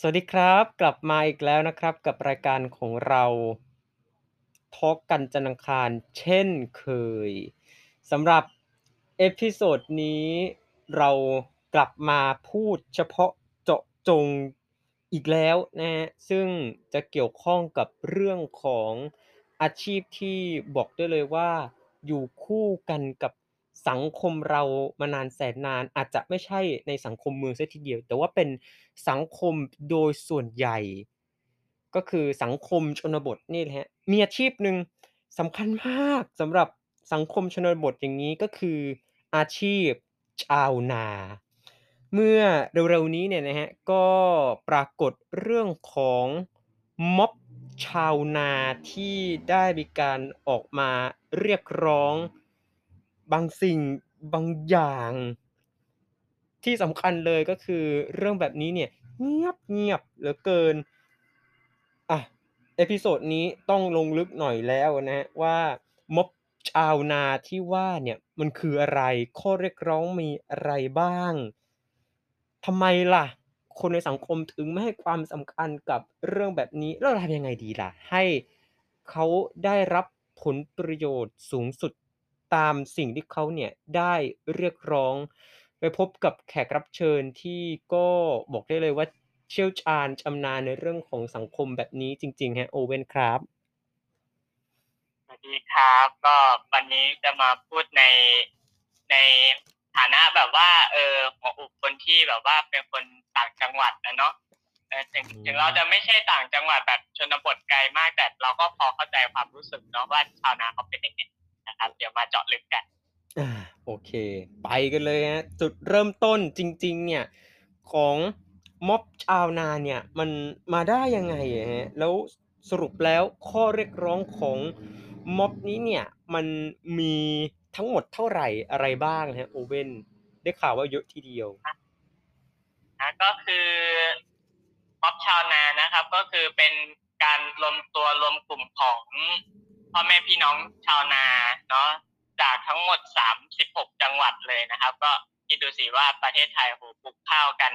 สวัสดีครับ กลับมาอีกแล้วนะครับกับรายการของเรา talk กันจันทร์อังคารเช่นเคยสำหรับ episode นี้เรากลับมาพูดเฉพาะเจาะจงอีกแล้วนะฮะซึ่งจะเกี่ยวข้องกับเรื่องของอาชีพที่บอกได้เลยว่า อยู่คู่กันกับ สังคมเรามานานแสนนานอาจจะไม่ใช่ในสังคมเมืองเสียทีเดียว แต่ว่าเป็นสังคมโดยส่วนใหญ่ ก็คือสังคมชนบทนี่แหละมีอาชีพหนึ่งสำคัญมากสำหรับสังคมชนบทอย่างงี้ก็คืออาชีพชาวนา เมื่อเร็วๆนี้เนี่ยนะครับก็ปรากฏเรื่องของม็อบชาวนาที่ได้มีการออกมาเรียกร้อง บางสิ่งบางอย่าง ที่สำคัญเลยก็คือเรื่องแบบนี้เนี่ยเงียบๆเหลือเกินอะ episode นี้ต้องลงลึกหน่อยแล้วนะครับว่าม็อบชาวนาที่ว่าเนี่ยมันคืออะไรข้อเรียกร้องมีอะไรบ้างทำไมล่ะ คนในสังคมถึงไม่ให้ความสำคัญกับเรื่องแบบนี้แล้วเราทำยังไงดีล่ะ ให้เขาได้รับผลประโยชน์สูงสุด ตามสิ่งที่เขาเนี่ยได้เรียกร้อง ไปพบกับแขกรับเชิญที่ก็บอกได้เลยว่าเชี่ยวชาญชำนาญในเรื่องของสังคมแบบนี้จริงๆครับโอเว่นครับสวัสดีครับ ก็วันนี้จะมาพูดในในฐานะแบบว่า เออหัวอกคนที่แบบว่าเป็นคนต่างจังหวัดนะเนาะเออถึงอืมถึงเราจะไม่ใช่ต่างจังหวัดแบบชนบทไกลมากแต่เราก็พอเข้าใจความรู้สึกเนาะว่าชาวนาเขาเป็นยังไง นะครับ เดี๋ยวมาเจาะลึกกันอาโอเค ไปกันเลยครับจุดเริ่มต้นจริง ๆ เนี่ยของม็อบชาวนาเนี่ยมันมาได้ยังไงอะครับแล้วสรุปแล้วข้อเรียกร้องของม็อบนี้เนี่ยมันมีทั้งหมดเท่าไรอะไรบ้างครับโอเว่นได้ข่าวว่าเยอะทีเดียวนะก็คือม็อบชาวนานะครับ ก็คือเป็นการรวมตัวรวมกลุ่มของ พ่อแม่พี่น้องชาวนาเนาะจากทั้งหมด 36 จังหวัดเลยนะครับ ก็คิดดูสิว่าประเทศไทยโหปลูกข้าวกัน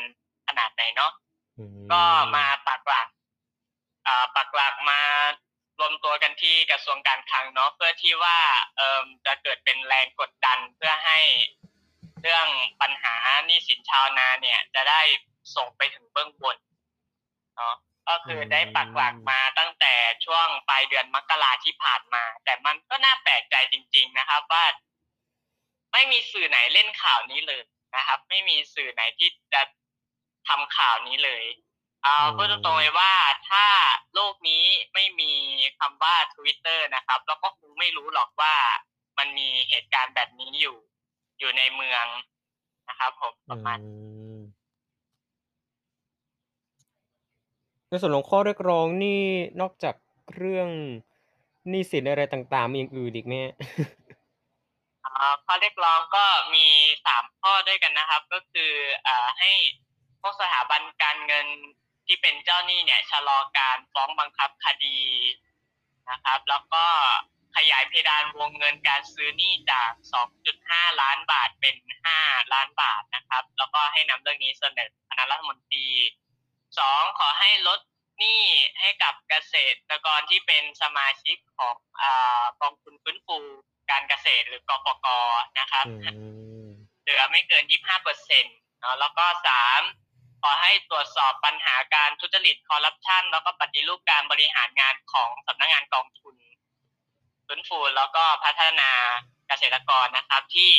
ขนาดไหนเนาะอืมก็มาปักหลักอ่าปักหลักมารวมตัวกันที่กระทรวงการคลังเนาะเพื่อที่ว่าเอ่มจะเกิดเป็นแรงกดดันเพื่อให้เรื่องปัญหาหนี้สินชาวนาเนี่ย จะได้ส่งไปถึงเบื้องบนเนาะ ก็คือได้ปักหลักมาตั้งแต่ช่วงปลายเดือนมกราที่ผ่านมา แต่มันก็น่าแปลกใจจริง ๆ นะครับ ว่าไม่มีสื่อไหนเล่นข่าวนี้เลยนะครับ ไม่มีสื่อไหนที่จะทำข่าวนี้เลย เอาอืมพูดตรงๆเลยว่าถ้าโลกนี้ไม่มีคำว่า Twitter นะครับเราก็คงไม่รู้หรอกว่ามันมีเหตุการณ์แบบนี้อยู่ อยู่ในเมืองนะครับผมประมาณอืม ในส่วนของข้อเรียกร้องนี่นอกจากเรื่องหนี้สินอะไรต่างๆ มีอย่างอื่นอีกไหมครับ?อ่าข้อเรียกร้องก็มีสามข้อด้วยกันนะครับ ก็คืออ่าให้พวกสถาบันการเงินที่เป็นเจ้าหนี้เนี่ยชะลอการฟ้องบังคับคดีนะครับ แล้วก็ขยายเพดานวงเงินการซื้อหนี้จาก 2.5 ล้านบาทเป็น 5 ล้านบาทนะครับ แล้วก็ให้นำเรื่องนี้เสนอคณะรัฐมนตรี 2ขอให้ลดหนี้ให้กับเกษตรกรที่เป็นสมาชิกของอ่ากองทุนฟื้นฟูการเกษตรหรือกฟกนะครับอืมเหลือไม่เกิน25%เนาะแล้วก็3ขอให้ตรวจสอบปัญหาการทุจริตคอร์รัปชันแล้วก็ปฏิรูปการบริหารงานของสำนักงานกองทุนฟื้นฟูแล้วก็พัฒนาเกษตรกรนะครับที่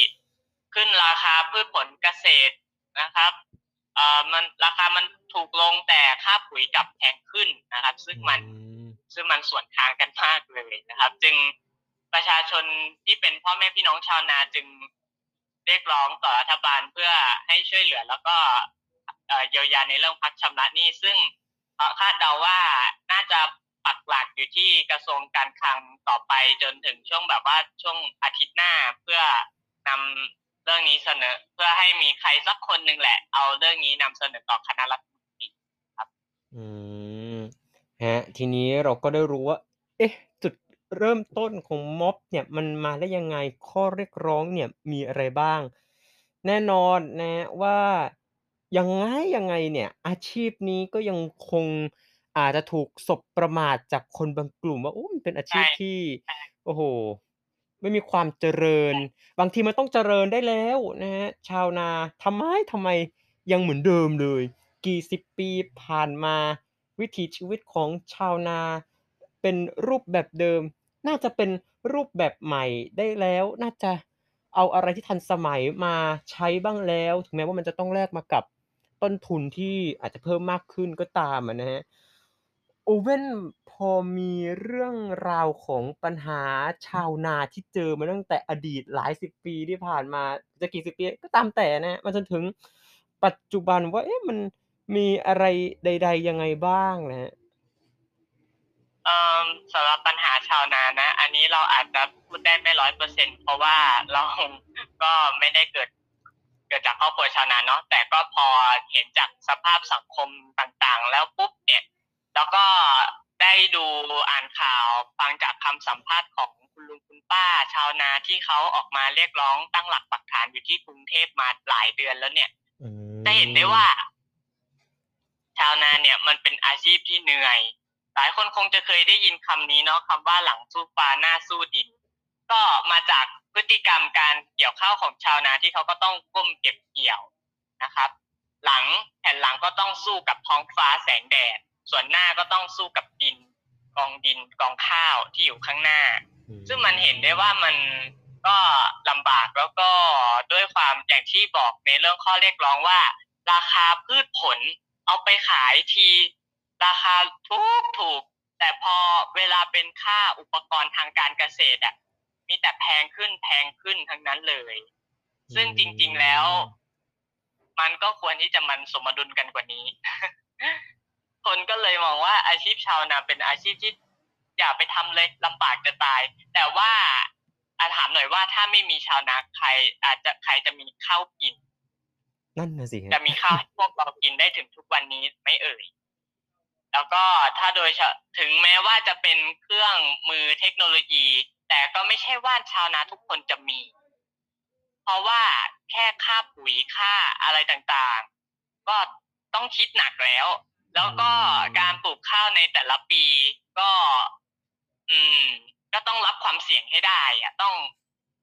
ขึ้นราคาพืชผลเกษตรนะครับ เอ่อมันราคามันถูกลงแต่ค่าปุ๋ยกลับแพงขึ้นนะครับ ซึ่งมันอืมซึ่งมันสวนทางกันมากเลยนะครับ จึงประชาชนที่เป็นพ่อแม่พี่น้องชาวนาจึงเรียกร้องต่อรัฐบาลเพื่อให้ช่วยเหลือแล้วก็เอ่อเยียวยาในเรื่องพักชำระหนี้ซึ่งเอ่อคาดเดาว่าน่าจะปักหลักอยู่ที่กระทรวงการคลังต่อไปจนถึงช่วงแบบว่าช่วงอาทิตย์หน้าเพื่อนำ เรื่องนี้เสนอ เพื่อให้มีใครสักคนหนึ่งแหละ เอาเรื่องนี้นำเสนอต่อคณะรัฐมนตรีอืมครับทีนี้เราก็ได้รู้ว่า เอ๊ะ จุดเริ่มต้นของม็อบเนี่ยมันมาได้ยังไงข้อเรียกร้องเนี่ยมีอะไรบ้าง แน่นอนนะครับว่ายังไงยังไงเนี่ย อาชีพนี้ก็ยังคงอาจจะถูกสบประมาทจากคนบางกลุ่มว่าโอ้มันเป็นอาใชชี่พที่ โอ้โฮ ไม่มีความเจริญ บางทีมันต้องเจริญได้แล้วนะครับชาวนาทำไมทำไมยังเหมือนเดิมเลย กี่สิบปีผ่านมา วิถีชีวิตของชาวนา เป็นรูปแบบเดิม น่าจะเป็นรูปแบบใหม่ได้แล้ว น่าจะเอาอะไรที่ทันสมัยมาใช้บ้างแล้ว ถึงแม้ว่ามันจะต้องแลกมากับต้นทุนที่อาจจะเพิ่มมากขึ้นก็ตามอะนะโอเว่น พอมีเรื่องราวของปัญหาชาวนาที่เจอมาตั้งแต่อดีตหลายสิบปีที่ผ่านมาจะกี่สิบปีก็ตามแต่นะครับมาจนถึงปัจจุบันว่าเอ๊ะมันมีอะไรใด ๆ ยังไงบ้างนะครับ?เอ่อสำหรับปัญหาชาวนานะ อันนี้เราอาจจะพูดได้ไม่100%เพราะว่าเราก็ไม่ได้เกิดเกิดจากครอบครัวชาวนาเนาะแต่ก็พอเห็นจากสภาพสังคมต่างๆ แล้วปุ๊บเนี่ย แล้วก็ ได้ดูอ่านข่าวฟังจากคำสัมภาษณ์ของคุณลุงคุณป้า ชาวนาที่เขาออกมาเรียกร้องตั้งหลักปักฐานอยู่ที่กรุงเทพมาหลายเดือนแล้วเนี่ยอืจะเห็นได้มว่า ชาวนาเนี่ยมันเป็นอาชีพที่เหนื่อย หลายคนคงจะเคยได้ยินคำนี้เนาะคำว่าหลังสู้ฟ้าหน้าสู้ดิน ก็มาจากพฤติกรรมการเกี่ยวข้าวของชาวนาที่เขาก็ต้องก้มเก็บเกี่ยวนะครับ หลังแผ่นหลังก็ต้องสู้กับท้องฟ้าแสงแดด ส่วนหน้าก็ต้องสู้กับดิน กองดินกองข้าวที่อยู่ข้างหน้าอืมซึ่งมันเห็นได้ว่ามันก็ลำบากแล้วก็ด้วยความอย่างที่บอกในเรื่องข้อเรียกร้องว่า ราคาพืชผลเอาไปขายที ราคาถูกๆแต่พอเวลาเป็นค่าอุปกรณ์ทางการเกษตรอะมีแต่แพงขึ้นแพงขึ้นทั้งนั้นเลย ซึ่งจริง ๆแล้ว มันก็ควรที่จะมันสมดุลกันกว่านี้ คนก็เลยมองว่าอาชีพชาวนาเป็นอาชีพที่อย่าไปทำเลยลำบากจะตาย แต่ว่าอาถามหน่อยว่าถ้าไม่มีชาวนาใคร อาจจะใครจะมีข้าวกิน?นั่นน่ะสิครัจะบมีข้าวให้พวกเรากินได้ถึงทุกวันนี้ไหมเอ่ย?แล้วก็ถ้าโดยชถึงแม้ว่าจะเป็นเครื่องมือเทคโนโลยี แต่ก็ไม่ใช่ว่าชาวนาทุกคนจะมี เพราะว่าแค่ค่าปุ๋ยค่าอะไรต่างๆ ก็ต้องคิดหนักแล้ว แล้วก็การปลูกข้าวในแต่ละปี ก็ อืม ก็ต้องรับความเสี่ยงให้ได้อะต้อง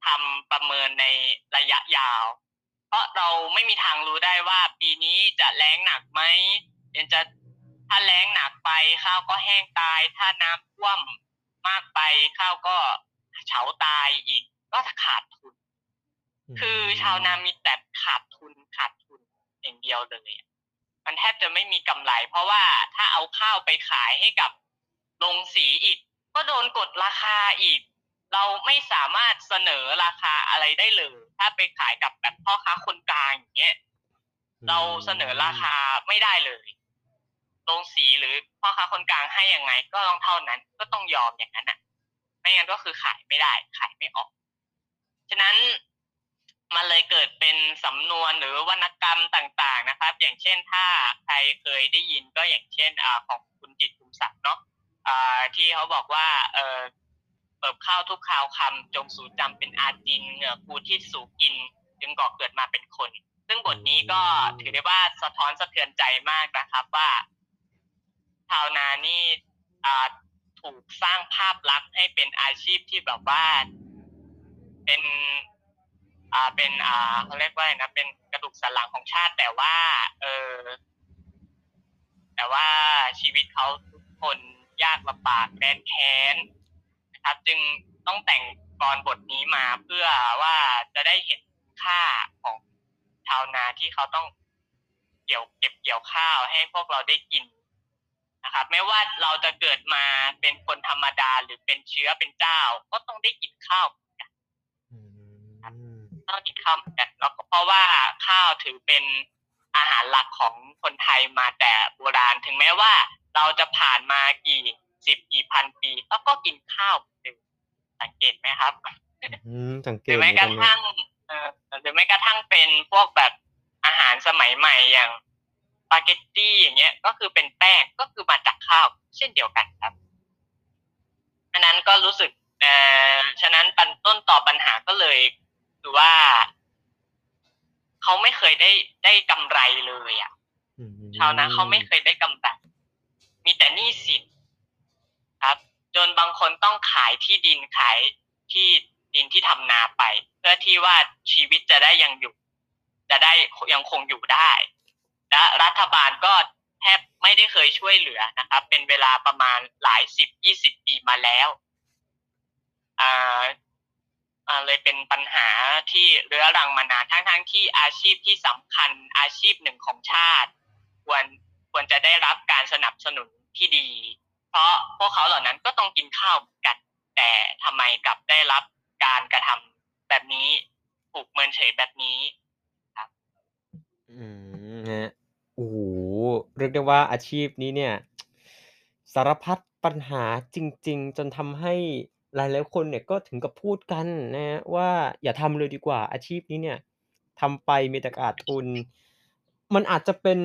ทำประเมินในระยะยาว เพราะเราไม่มีทางรู้ได้ว่า ปีนี้จะแล้งหนักไหมยังจะถ้าแล้งหนักไปข้าวก็แห้งตาย ถ้าน้ำท่วมมากไปข้าวก็เฉาตายอีก ก็จะขาดทุนอืคือชาวนามมีแต่ขาดทุนขาดทุนอย่างเดียวเลยอะ มันแทบจะไม่มีกำไร เพราะว่าถ้าเอาข้าวไปขายให้กับโรงสีอีก ก็โดนกดราคาอีก เราไม่สามารถเสนอราคาอะไรได้เลยถ้าไปขายกับแบบพ่อค้าคนกลางอย่างเงี้ยเราเสนอราคาไม่ได้เลยโรงสีหรือพ่อค้าคนกลางให้ยังไง ก็ต้องเท่านั้น ก็ต้องยอมอย่างนั้นน่ะ ไม่งั้นก็คือขายไม่ได้ ขายไม่ออก ฉะนั้น มันเลยเกิดเป็นสำนวนหรือวรรณกรรมต่าง ๆนะครับ อย่างเช่นถ้าใครเคยได้ยินก็อย่างเช่นอของคุณจิตรภูมิศักดิ์เนาะที่เขาบอกว่าเออเปิบข้าวทุกคราวคำจงสู่จำเป็นอาจินเหงื่อกูที่สูกิน จึงก่อเกิดมาเป็นคน ซึ่งบทนี้ก็ถือได้ว่าสะท้อนสะเทือนใจมากนะครับว่าชาวนานี่ถูกสร้างภาพลักษณ์ให้เป็นอาชีพที่แบบว่าเป็น อ่าเป็นอ่าเขาเรียกว่าไรนะเป็นกระดูกสันหลังของชาติ แต่ว่า เอ่อแต่ว่าชีวิตเขาทุกคนยากลำบากแร้นแค้นนะครับ จึงต้องแต่งกลบทนี้มาเพื่อว่าจะได้เห็นค่าของชาวนาที่เขาต้องเกี่ยวเก็บเกี่ยวข้าวให้พวกเราได้กินนะครับ ไม่ว่าเราจะเกิดมาเป็นคนธรรมดาหรือเป็นเชื้อเป็นเจ้า ก็ต้องได้กินข้าว มต้องกินข้าวเหมือนกันแล้วก็เพราะว่าข้าวถือเป็นอาหารหลักของคนไทยมาแต่โบราณถึงแม้ว่า เราจะผ่านมากี่สิบกี่พันปีเราก็กินข้าวเหมือนเดิมสังเกตไหมครับ?อืมสังเกหรืตอเหแม้มือนกกัระนคทัรั่บงเอ่อหรือแม้กระทั่งเป็นพวกแบบอาหารสมัยใหม่อย่างสปาเกตตีอย่างเงี้ย ก็คือเป็นแป้งก็คือมาจากข้าว เช่นเดียวกันครับฉะนั้นก็รู้สึกเอ่อฉะนั้นปันต้นตอปัญหาก็เลย คือว่าเขาไม่เคยได้ได้กำไรเลยอะอืมชาวนาเขาไม่เคยได้กำไรมีแต่หนี้สินครับ จนบางคนต้องขายที่ดินขายที่ดินที่ทำนาไป เพื่อที่ว่าชีวิตจะได้ยังอยู่ จะได้ยังคงอยู่ได้ และรัฐบาลก็แทบไม่ได้เคยช่วยเหลือนะครับ เป็นเวลาประมาณหลายสิบยี่สิบปีมาแล้วอ่าอ่า เลยเป็นปัญหาที่เรื้อรังมานานทั้งๆที่อาชีพที่สำคัญอาชีพหนึ่งของชาติ ควรควรจะได้รับการสนับสนุนที่ดี เพราะพวกเขาเหล่านั้นก็ต้องกินข้าวเหมือนกัน แต่ทำไมกลับได้รับการกระทำแบบนี้ถูกเมินเฉยแบบนี้ครับ อืมฮะโอ้โหเรียกได้ว่าอาชีพนี้เนี่ย สารพัดปัญหาจริง ๆ จนทำให้ หลายๆคนเนี่ยก็ถึงกับพูดกันนะฮะว่า อย่าทำเลยดีกว่า อาชีพนี้เนี่ยทำไปมีแต่ขาดทุน มันอาจจะเป็น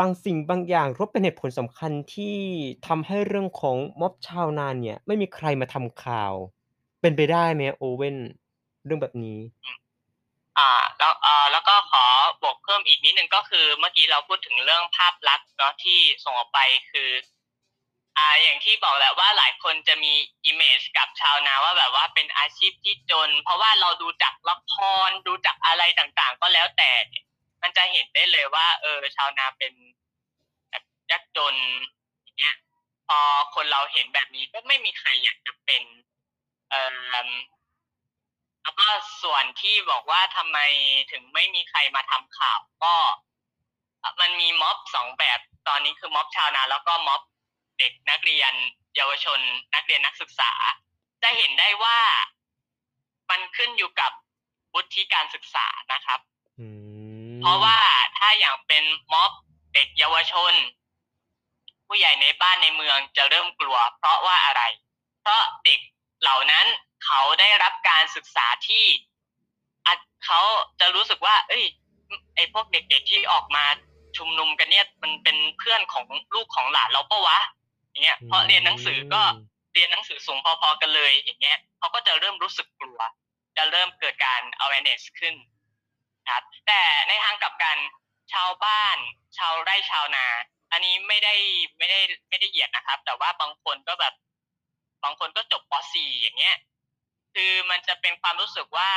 บางสิ่งบางอย่างรวมเป็นเหตุผลสำคัญที่ทำให้เรื่องของม็อบชาวนาเนี่ย ไม่มีใครมาทำข่าว เป็นไปได้ไหมโอเว่น เรื่องแบบนี้อ่า แล้ว อ่า แล้วก็ขอบวกเพิ่มอีกนิดนึงก็คือเมื่อกี้เราพูดถึงเรื่องภาพลักษณ์เนาะ ที่ส่งออกไป คือ อ่าอย่างที่บอกแหละว่าหลายคนจะมีอิมเมจกับชาวนาว่าแบบว่าเป็นอาชีพที่จน เพราะว่าเราดูจากละครดูจากอะไรต่างๆ ก็แล้วแต่เนี่ยมันจะเห็นได้เลยว่า เออ ชาวนาเป็นแบบยากจนอย่างเงี้ย พอคนเราเห็นแบบนี้ก็ไม่มีใครอยากจะเป็น เอ่อแล้วก็ส่วนที่บอกว่าทำไมถึงไม่มีใครมาทำข่าว ก็ มันมีม็อบสองแบบตอนนี้คือม็อบชาวนาแล้วก็ม็อบ เด็กนักเรียน เยาวชน นักเรียนนักศึกษา จะเห็นได้ว่ามันขึ้นอยู่กับวุฒิการศึกษานะครับอืมเพราะว่าถ้าอย่างเป็นม็อบเด็กเยาวชน ผู้ใหญ่ในบ้านในเมืองจะเริ่มกลัว เพราะว่าอะไร เพราะเด็กเหล่านั้นเขาได้รับการศึกษาที่อาจเขาจะรู้สึกว่า เอ้ย ไอพวกเด็กๆที่ออกมาชุมนุมกันเนี่ย มันเป็นเพื่อนของลูกของหลานเราปะวะ อย่างเงี้ยเพราะเรียนหนังสือก็เรียนหนังสือสูงพอๆกันเลย อย่างเงี้ยเขาก็จะเริ่มรู้สึกกลัว จะเริ่มเกิดการ awareness ขึ้นครับแต่ในทางกลับกันชาวบ้าน ชาวไร่ชาวนา อันนี้ไม่ได้ไม่ได้ไม่ได้เหยียดนะครับ แต่ว่าบางคนก็แบบ บางคนก็จบป .4 อย่างเงี้ย คือมันจะเป็นความรู้สึกว่า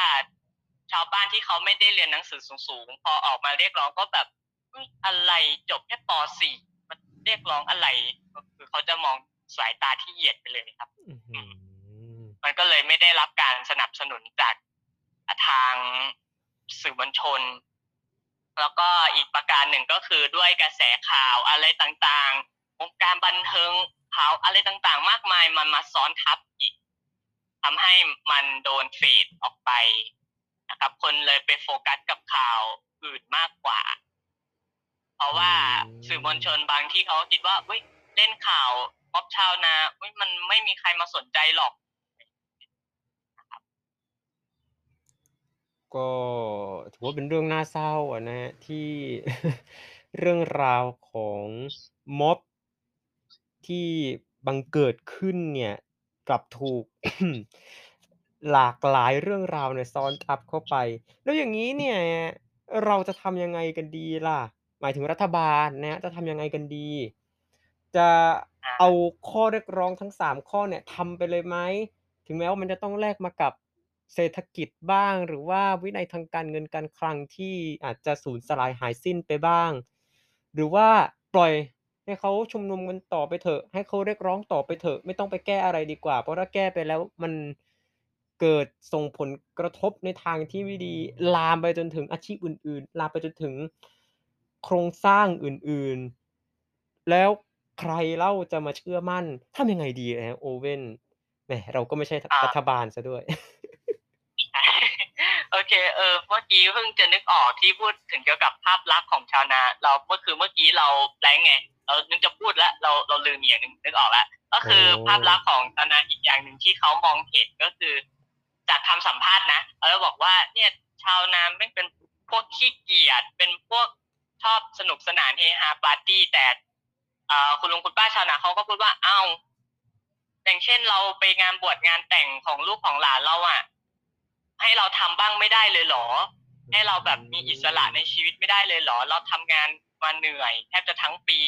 ชาวบ้านที่เขาไม่ได้เรียนหนังสือสูงๆ พอออกมาเรียกร้องก็แบบเฮ้ยอะไรจบแค่ป .4 มัน เรียกร้องอะไรคือเขาจะมองสายตาที่เหยียดไปเลยครับอื้อหือมันก็เลยไม่ได้รับการสนับสนุนจากทางสื่อมวลชน แล้วก็อีกประการหนึ่งก็คือด้วยกระแสข่าวอะไรต่างๆวงการบันเทิงข่าวอะไรต่างๆ มากมายมันมาซ้อนทับอีกทำให้มันโดนเฟดออกไปนะครับ คนเลยไปโฟกัสกับข่าวอื่นมากกว่า เพราะว่าสื่อมวลชนบางที่เขาคิดว่าเว้ยเล่นข่าวม็อบชาวนาเว้ยมันไม่มีใครมาสนใจหรอกก็ถือว่าเป็นเรื่องน่าเศร้าอะนะฮะที่เรื่องราวของม็อบที่บังเกิดขึ้นเนี่ยกลับถูก หลากหลายเรื่องราวเนี่ยซ้อนทับเข้าไป แล้วอย่างนี้เนี่ย เราจะทำยังไงกันดีล่ะ หมายถึงรัฐบาลนะจะทำยังไงกันดี จะเอาข้อเรียกร้องทั้ง 3 ข้อเนี่ยทำไปเลยไหมถึงแม้ว่ามันจะต้องแลกมากับเศรษฐกิจบ้าง หรือว่าวินัยทางการเงินการคลังที่อาจจะสูญสลายหายสิ้นไปบ้าง หรือว่าปล่อยให้เขาชุมนุมกันต่อไปเถอะ ให้เขาเรียกร้องต่อไปเถอะ ไม่ต้องไปแก้อะไรดีกว่า เพราะถ้าแก้ไปแล้วมันเกิดส่งผลกระทบในทางที่ไม่ดี ลามไปจนถึงอาชีพอื่น ๆ ลามไปจนถึง โครงสร้างอื่นๆ แล้วใครเล่าจะมาเชื่อมั่นทำยังไงดีอะครับโอเว่นแหมเราก็ไม่ใช่อ่ารัฐบาลเสียด้วยโอเค เออ เมื่อกี้เพิ่งจะนึกออกที่พูดถึงเกี่ยวกับภาพลักษณ์ของชาวนา เราเมื่อคือเมื่อกี้เราแรงไง เรานึกจะพูดแล้ว เราเราลืมอีกอย่างหนึ่งนึกออกแล้ว ก็คือโอ้ภาพลักษณ์ของชาวนาอีกอย่างหนึ่งที่เขามองเห็นก็คือ จากคำสัมภาษณ์นะแล้วบอกว่าเนี่ยชาวนาไม่เป็นพวกขี้เกียจ เป็นพวก ชอบสนุกสนานเฮฮาปาร์ตี้แต่คุณลุงคุณป้าชาวนาเขาก็พูดว่าเอ้าอย่างเช่นเราไปงานบวชงานแต่งของลูกของหลานเราอะ ให้เราทำบ้างไม่ได้เลยเหรอ ให้เราแบบมีอิสระในชีวิตไม่ได้เลยเหรอ เราทำงานมาเหนื่อยแทบจะทั้งปี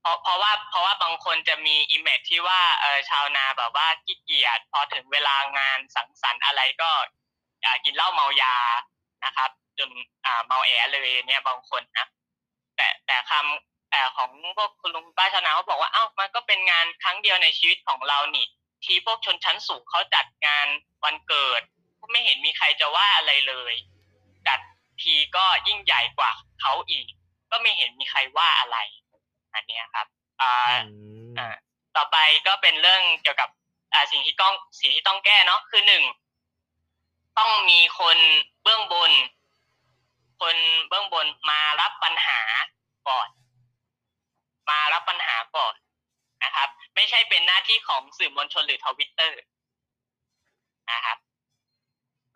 เพราะเพราะว่าเพราะว่าบางคนจะมี image ที่ว่าเออชาวนาแบบว่าขี้เกียจพอถึงเวลางานสังสรรค์อะไรก็อยากินเหล้าเมายานะครับ จนอ่าเมาแอเลยเนี่ยบางคนนะแต่แต่คำแต่ของพวกคุณลุงป้าชาวนาเขาบอกว่าเอ้ามันก็เป็นงานครั้งเดียวในชีวิตของเรานี่ที่พวกชนชั้นสูงเขาจัดงานวันเกิดก็ไม่เห็นมีใครจะว่าอะไรเลย จัดทีก็ยิ่งใหญ่กว่าเขาอีก ก็ไม่เห็นมีใครว่าอะไร อันเนี้ยครับอ่าอืมอ่าต่อไปก็เป็นเรื่องเกี่ยวกับอ่าสิ่งที่ต้องสิ่งที่ต้องแก้เนาะคือหนึ่งต้องมีคนเบื้องบน คนเบื้องบนมารับปัญหาก่อน มารับปัญหาก่อนนะครับ ไม่ใช่เป็นหน้าที่ของสื่อมวลชนหรือทวิตเตอร์นะครับ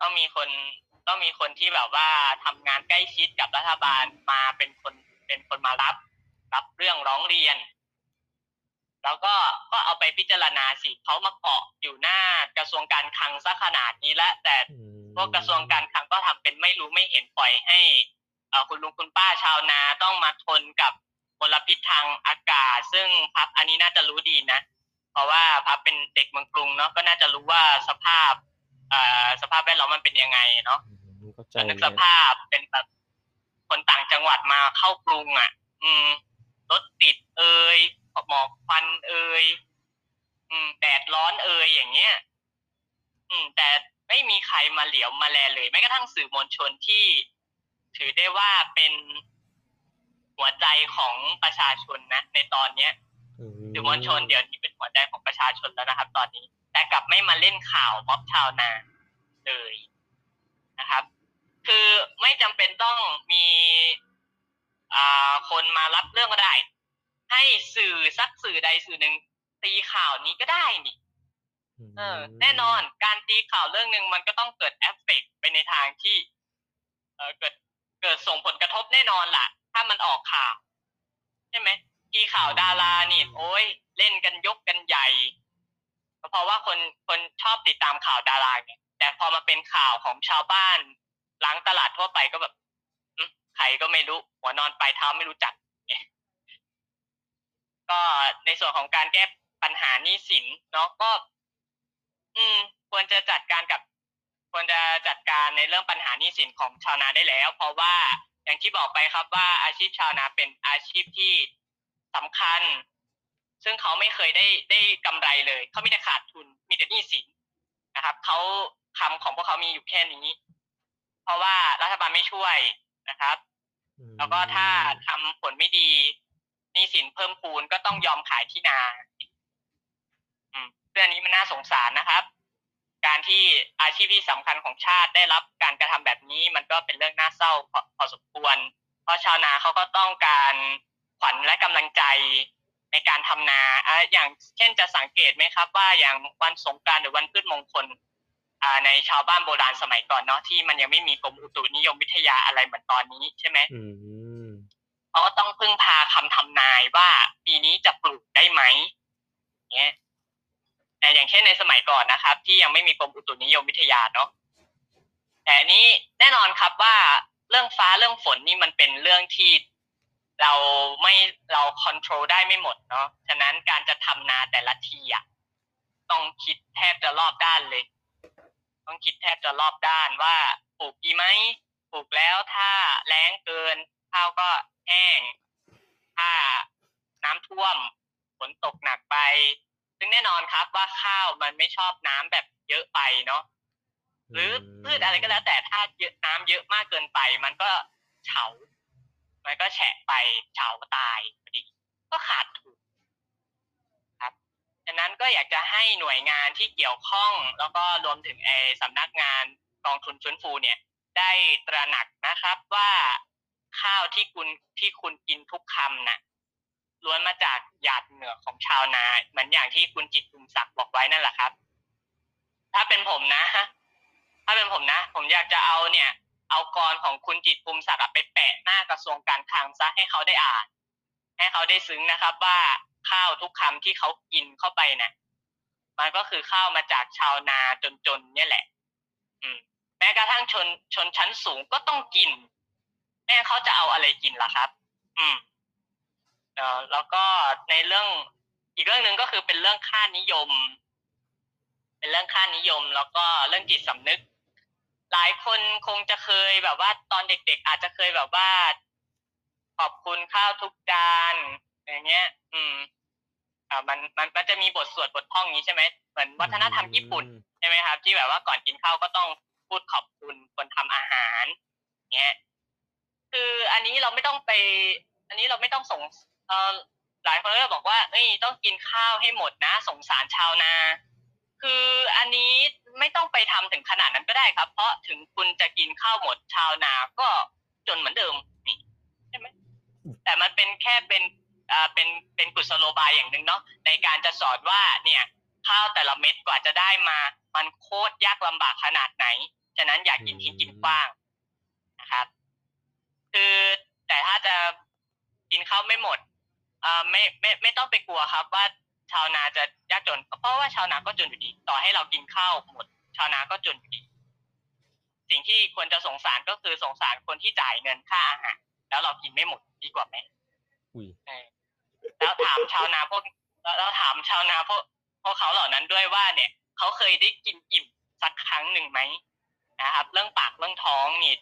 ต้องมีคนต้องมีคนที่แบบว่าทำงานใกล้ชิดกับรัฐบาลมาเป็นคนเป็นคนมารับ รับเรื่องร้องเรียน แล้วก็ก็เอาไปพิจารณาสิเขามาเกาะอยู่หน้ากระทรวงการคลังซะขนาดนี้แล้วแต่ วกกระทรวงการคลังก็ทำเป็นไม่รู้ไม่เห็นปล่อยให้เอ่อคุณลุงคุณป้าชาวนาต้องมาทนกับมลพิษทางอากาศ ซึ่งพับอันนี้น่าจะรู้ดีนะ เพราะว่าพับเป็นเด็กเมืองกรุงเนาะก็น่าจะรู้ว่าสภาพเอ่อสภาพแวดล้อมมันเป็นยังไงเนาะอืมเข้าใจนึกเลสยภาพเป็นแบบคนต่างจังหวัดมาเข้ากรุงอะ อืมรถติดเอ่ยหมอกควันเอ่ยอืมแดดร้อนเอ่ยอย่างเงี้ย อืม แต่ ไม่มีใครมาเหลียวมาแลเลยแม้กระทั่งสื่อมวลชนที่ ถือได้ว่าเป็นหัวใจของประชาชนนะ ในตอนเนี้ยสื่อมวลชนเดี๋ยวนี้เป็นหัวใจของประชาชนแล้วนะครับ ตอนนี้ แต่กลับไม่มาเล่นข่าวม็อบชาวนาเลยนะครับ คือไม่จำเป็นต้องมีอ่าคนมารับเรื่องก็ได้ ให้สื่อสักสื่อใดสื่อหนึ่งตีข่าวนี้ก็ได้นี่มเออ แน่นอนการตีข่าวเรื่องหนึ่งมันก็ต้องเกิดเอฟเฟกต์ไปในทางที่เออเกิดเกิดส่งผลกระทบแน่นอนล่ะ ถ้ามันออกข่าวใช่ไหมที่ข่าวดารานี่โอ้ยเล่นกันยกกันใหญ่ก็เพราะว่าคนคนชอบติดตามข่าวดาราไงแต่พอมาเป็นข่าวของชาวบ้านหลังตลาดทั่วไปก็แบบอืมใครก็ไม่รู้ หัวนอนปลายเท้าไม่รู้จักเนี่ยก็ในส่วนของการแก้ปัญหาหนี้สินเนาะก็ อืมควรจะจัดการกับ ควรจะจัดการในเรื่องปัญหาหนี้สินของชาวนาได้แล้ว เพราะว่าอย่างที่บอกไปครับว่าอาชีพชาวนาเป็นอาชีพที่สำคัญ ซึ่งเขาไม่เคยได้ได้กำไรเลย เขามีแต่ขาดทุน มีแต่หนี้สินนะครับเขาคำของพวกเขามีอยู่แค่นี้ เพราะว่ารัฐบาลไม่ช่วยนะครับอืมแล้วก็ถ้าทำผลไม่ดีหนี้สินเพิ่มพูนก็ต้องยอมขายที่นาอืม เรื่องนี้มันน่าสงสารนะครับ การที่อาชีพที่สำคัญของชาติได้รับการกระทำแบบนี้มันก็เป็นเรื่องน่าเศร้าพอพอสมควร เพราะชาวนาเขาก็ต้องการขวัญและกำลังใจในการทำนาอะอย่างเช่นจะสังเกตไหมครับ ว่าอย่างวันสงกรานต์หรือวันพืชมงคลอ่าในชาวบ้านโบราณสมัยก่อนเนาะที่มันยังไม่มีกรมอุตุนิยมวิทยาอะไรเหมือนตอนนี้ใช่ไหมอืมเขาก็ต้องพึ่งพาคำทำนายว่าปีนี้จะปลูกได้ไหมเงี้ย แต่อย่างเช่นในสมัยก่อนนะครับ ที่ยังไม่มีกรมอุตุนิยมวิทยาเนาะแต่อันนี้แน่นอนครับว่าเรื่องฟ้าเรื่องฝนนี่มันเป็นเรื่องที่เราไม่เราคอนโทรลได้ไม่หมดเนาะฉะนั้นการจะทำนาแต่ละทีอะต้องคิดแทบจะรอบด้านเลย ต้องคิดแทบจะรอบด้านว่าปลูกดีไหมปลูกแล้วถ้าแล้งเกินข้าวก็แห้ง ถ้าน้ำท่วมฝนตกหนักไป ซึ่งแน่นอนครับว่าข้าวมันไม่ชอบน้ำแบบเยอะไปเนาะหรือพืชอะไรก็แล้วแต่ถ้าเยอะน้ำเยอะมากเกินไป มันก็เฉา มันก็แฉะไปเฉาตายพอดี ก็ขาดทุนครับฉะนั้นก็อยากจะให้หน่วยงานที่เกี่ยวข้อง แล้วก็รวมถึงไอสำนักงานกองทุนฟื้นฟูเนี่ย ได้ตระหนักนะครับว่าข้าวที่คุณที่คุณกินทุกคำน่ะ ล้วนมาจากหยาดเหงื่อของชาวนาเหมือนอย่างที่คุณจิตรภูมิศักดิ์บอกไว้นั่นแหละครับ ถ้าเป็นผมนะ ถ้าเป็นผมนะ ผมอยากจะเอาเนี่ย เอากรของคุณจิตภูมิศักดิ์ไปแปะหน้ากระทรวงการคลังซะให้เขาได้อ่าน ให้เขาได้ซึ้งนะครับ ว่าข้าวทุกคำที่เขากินเข้าไปนะมันก็คือข้าวมาจากชาวนาจนๆเนี่ยแหละ อืม แม้กระทั่งชนชนชั้นสูงก็ต้องกิน แม้เขาจะเอาอะไรกินล่ะครับ อืม เอ่อแล้วก็ในเรื่องอีกเรื่องหนึ่งก็คือเป็นเรื่องค่านิยม เป็นเรื่องค่านิยม แล้วก็เรื่องจิตสำนึก หลายคนคงจะเคยแบบว่าตอนเด็ก ๆ อาจจะเคยแบบว่า ขอบคุณข้าวทุกจานอย่างเงี้ย อืม อ่า มันมันมันจะมีบทสวดบทท่องงี้ใช่ไหมเหมือนวัฒนธรรมญี่ปุ่นอืมใช่ไหมครับ ที่แบบว่าก่อนกินข้าวก็ต้องพูดขอบคุณคนทำอาหารเงี้ยคืออันนี้เราไม่ต้องไป อันนี้เราไม่ต้องสง เอ่อหลายคนก็จะบอกว่าเฮ้ยต้องกินข้าวให้หมดนะ สงสารชาวนา คืออันนี้ไม่ต้องไปทำถึงขนาดนั้นก็ได้ครับ เพราะถึงคุณจะกินข้าวหมดชาวนาก็จนเหมือนเดิมนี่ใช่ไหมแต่มันเป็นแค่เป็นอ่าเป็นเป็นกุศโลบายอย่างหนึ่งเนาะในการจะสอนว่าเนี่ยข้าวแต่ละเม็ดกว่าจะได้มา มันโคตรยากลำบากขนาดไหน ฉะนั้นอย่ากินทิ้งกินขว้างนะครับ คือแต่ถ้าจะกินข้าวไม่หมดอ่า ไม่ไม่ไม่ต้องไปกลัวครับ ว่าชาวนาจะยากจน เพราะว่าชาวนาก็จนอยู่ดี ต่อให้เรากินข้าวหมด ชาวนาก็จนอยู่ดี สิ่งที่ควรจะสงสารก็คือสงสารคนที่จ่ายเงินค่าอาหารแล้วเรากินไม่หมดดีกว่าไหม?อุ๊ยเออแล้วถามชาวนาพวกแล้วแล้วถามชาวนาพวกพวกเขาเหล่านั้นด้วยว่าเนี่ยเขาเคยได้กินอิ่มสักครั้งหนึ่งไหม?นะครับ เรื่องปากเรื่องท้องนี่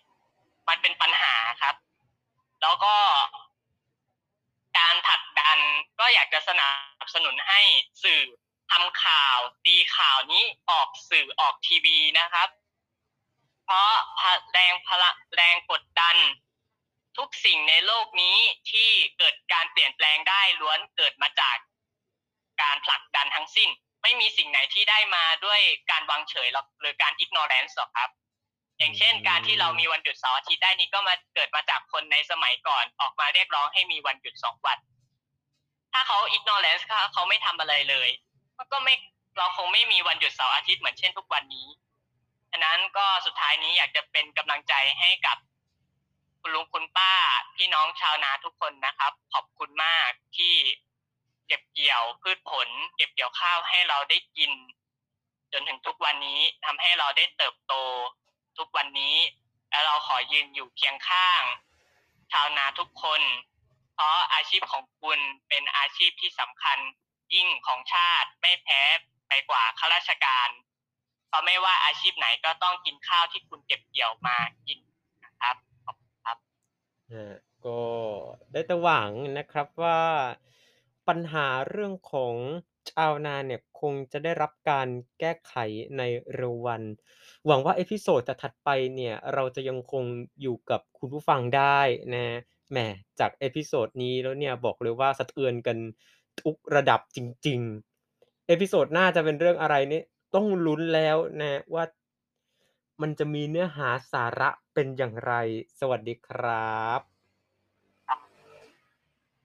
มันเป็นปัญหาครับ แล้วก็การผลักดัน ก็อยากจะสนับสนุนให้สื่อทำข่าวตีข่าวนี้ออกสื่อออกทีวีนะครับ เพราะแรงพละแรงกดดัน ทุกสิ่งในโลกนี้ที่เกิดการเปลี่ยนแปลงได้ล้วนเกิดมาจากการผลักดันทั้งสิ้น ไม่มีสิ่งไหนที่ได้มาด้วยการวางเฉยหรือการ ignorance หรอกครับ อย่างเช่น การที่เรามีวันหยุดเสาร์อาทิตย์ได้นี่ก็มาเกิดมาจากคนในสมัยก่อนออกมาเรียกร้องให้มีวันหยุด2วัน ถ้าเขา ignorance ถ้าเขาไม่ทำอะไรเลยมันก็ไม่เราคงไม่มีวันหยุดเสาร์อาทิตย์เหมือนเช่นทุกวันนี้ฉะนั้นก็สุดท้ายนี้อยากจะเป็นกำลังใจให้กับคุณลุงคุณป้า พี่น้องชาวนาทุกคนนะครับ ขอบคุณมากที่เก็บเกี่ยวพืชผล เก็บเกี่ยวข้าวให้เราได้กิน จนถึงทุกวันนี้ทำให้เราได้เติบโต ทุกวันนี้ และเราขอยืนอยู่เคียงข้าง ชาวนาทุกคน เพราะอาชีพของคุณเป็นอาชีพที่สำคัญยิ่งของชาติไม่แพ้ไปกว่าข้าราชการเพราะไม่ว่าอาชีพไหนก็ต้องกินข้าวที่คุณเก็บเกี่ยวมากินนะครับขอบคุณครับอ่าก็ได้แต่หวังนะครับว่าปัญหาเรื่องของชาวนาเนี่ยคงจะได้รับการแก้ไขในเร็ววัน หวังว่า episode จะถัดไปเนี่ยเราจะยังคงอยู่กับคุณผู้ฟังได้นะ แหมจาก episode นี้แล้วเนี่ยบอกเลยว่าสะเทือนกันทุกระดับจริง ๆ episode หน้าจะเป็นเรื่องอะไรนี่ต้องลุ้นแล้วนะว่ามันจะมีเนื้อหาสาระเป็นอย่างไร สวัสดีครับ